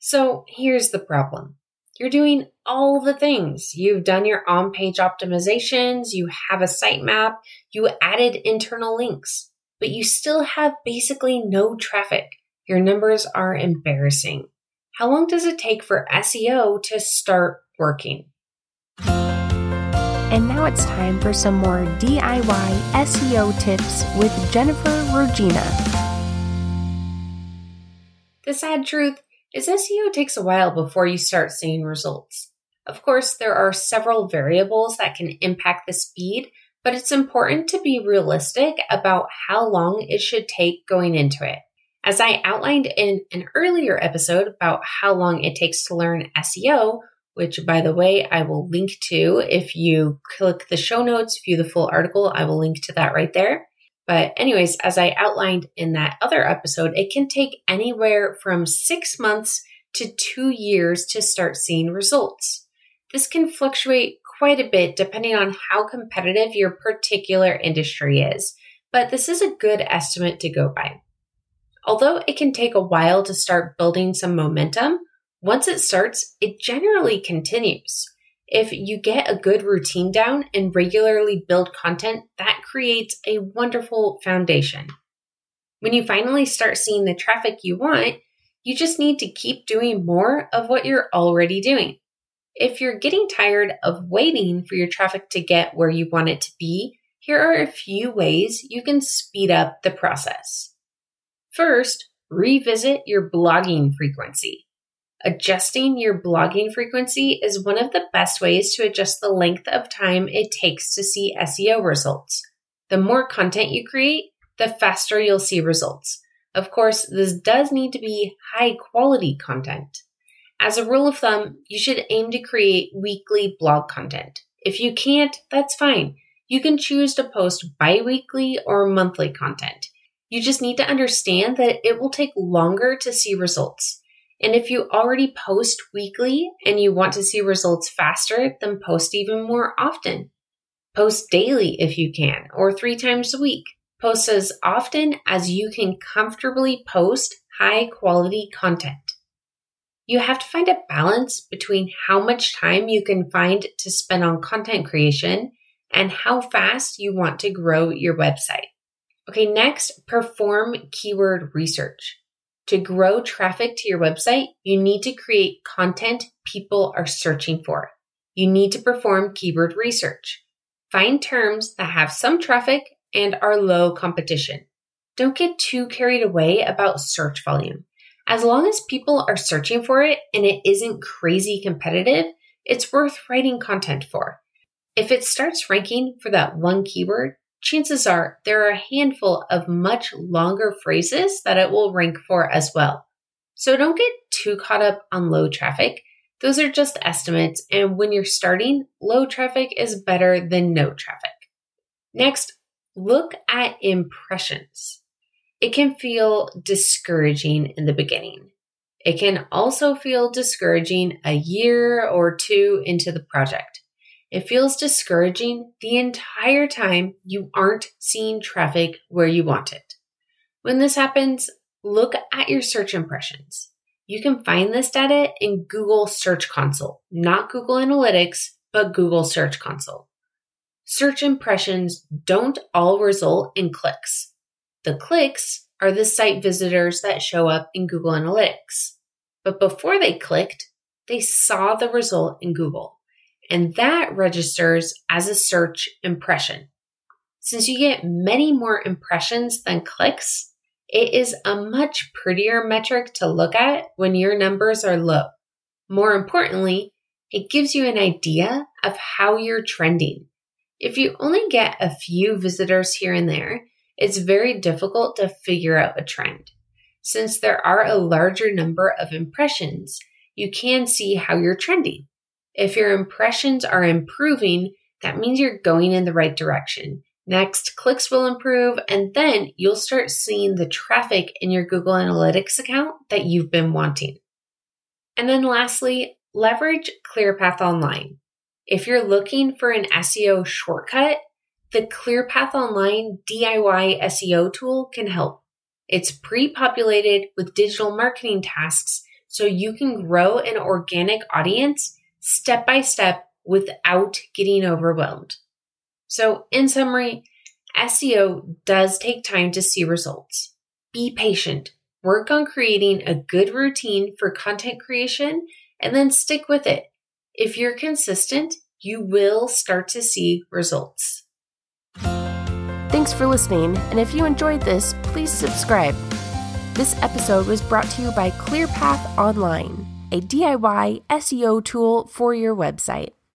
So here's the problem. You're doing all the things. You've done your on page optimizations, you have a sitemap, you added internal links, but you still have basically no traffic. Your numbers are embarrassing. How long does it take for SEO to start working? And now it's time for some more DIY SEO tips with Jennifer Regina. The sad truth is SEO takes a while before you start seeing results. Of course, there are several variables that can impact the speed, but it's important to be realistic about how long it should take going into it. As I outlined in an earlier episode about how long it takes to learn SEO, which by the way, I will link to if you click the show notes, view the full article, I will link to that right there. But, anyways, as I outlined in that other episode, it can take anywhere from six months to two years to start seeing results. This can fluctuate quite a bit depending on how competitive your particular industry is, but this is a good estimate to go by. Although it can take a while to start building some momentum, once it starts, it generally continues. If you get a good routine down and regularly build content, that creates a wonderful foundation. When you finally start seeing the traffic you want, you just need to keep doing more of what you're already doing. If you're getting tired of waiting for your traffic to get where you want it to be, here are a few ways you can speed up the process. First, revisit your blogging frequency. Adjusting your blogging frequency is one of the best ways to adjust the length of time it takes to see SEO results. The more content you create, the faster you'll see results. Of course, this does need to be high quality content. As a rule of thumb, you should aim to create weekly blog content. If you can't, that's fine. You can choose to post bi weekly or monthly content. You just need to understand that it will take longer to see results. And if you already post weekly and you want to see results faster, then post even more often. Post daily if you can, or three times a week. Post as often as you can comfortably post high quality content. You have to find a balance between how much time you can find to spend on content creation and how fast you want to grow your website. Okay, next, perform keyword research. To grow traffic to your website, you need to create content people are searching for. You need to perform keyword research. Find terms that have some traffic and are low competition. Don't get too carried away about search volume. As long as people are searching for it and it isn't crazy competitive, it's worth writing content for. If it starts ranking for that one keyword, chances are there are a handful of much longer phrases that it will rank for as well. So don't get too caught up on low traffic. Those are just estimates, and when you're starting, low traffic is better than no traffic. Next, look at impressions. It can feel discouraging in the beginning. It can also feel discouraging a year or two into the project. It feels discouraging the entire time you aren't seeing traffic where you want it. When this happens, look at your search impressions. You can find this data in Google Search Console, not Google Analytics, but Google Search Console. Search impressions don't all result in clicks. The clicks are the site visitors that show up in Google Analytics. But before they clicked, they saw the result in Google and that registers as a search impression. Since you get many more impressions than clicks, it is a much prettier metric to look at when your numbers are low. More importantly, it gives you an idea of how you're trending. If you only get a few visitors here and there, it's very difficult to figure out a trend. Since there are a larger number of impressions, you can see how you're trending. If your impressions are improving, that means you're going in the right direction. Next, clicks will improve, and then you'll start seeing the traffic in your Google Analytics account that you've been wanting. And then lastly, leverage ClearPath Online. If you're looking for an SEO shortcut, the ClearPath Online DIY SEO tool can help. It's pre populated with digital marketing tasks so you can grow an organic audience step by step without getting overwhelmed. So, in summary, SEO does take time to see results. Be patient, work on creating a good routine for content creation, and then stick with it. If you're consistent, you will start to see results. Thanks for listening, and if you enjoyed this, please subscribe. This episode was brought to you by ClearPath Online, a DIY SEO tool for your website.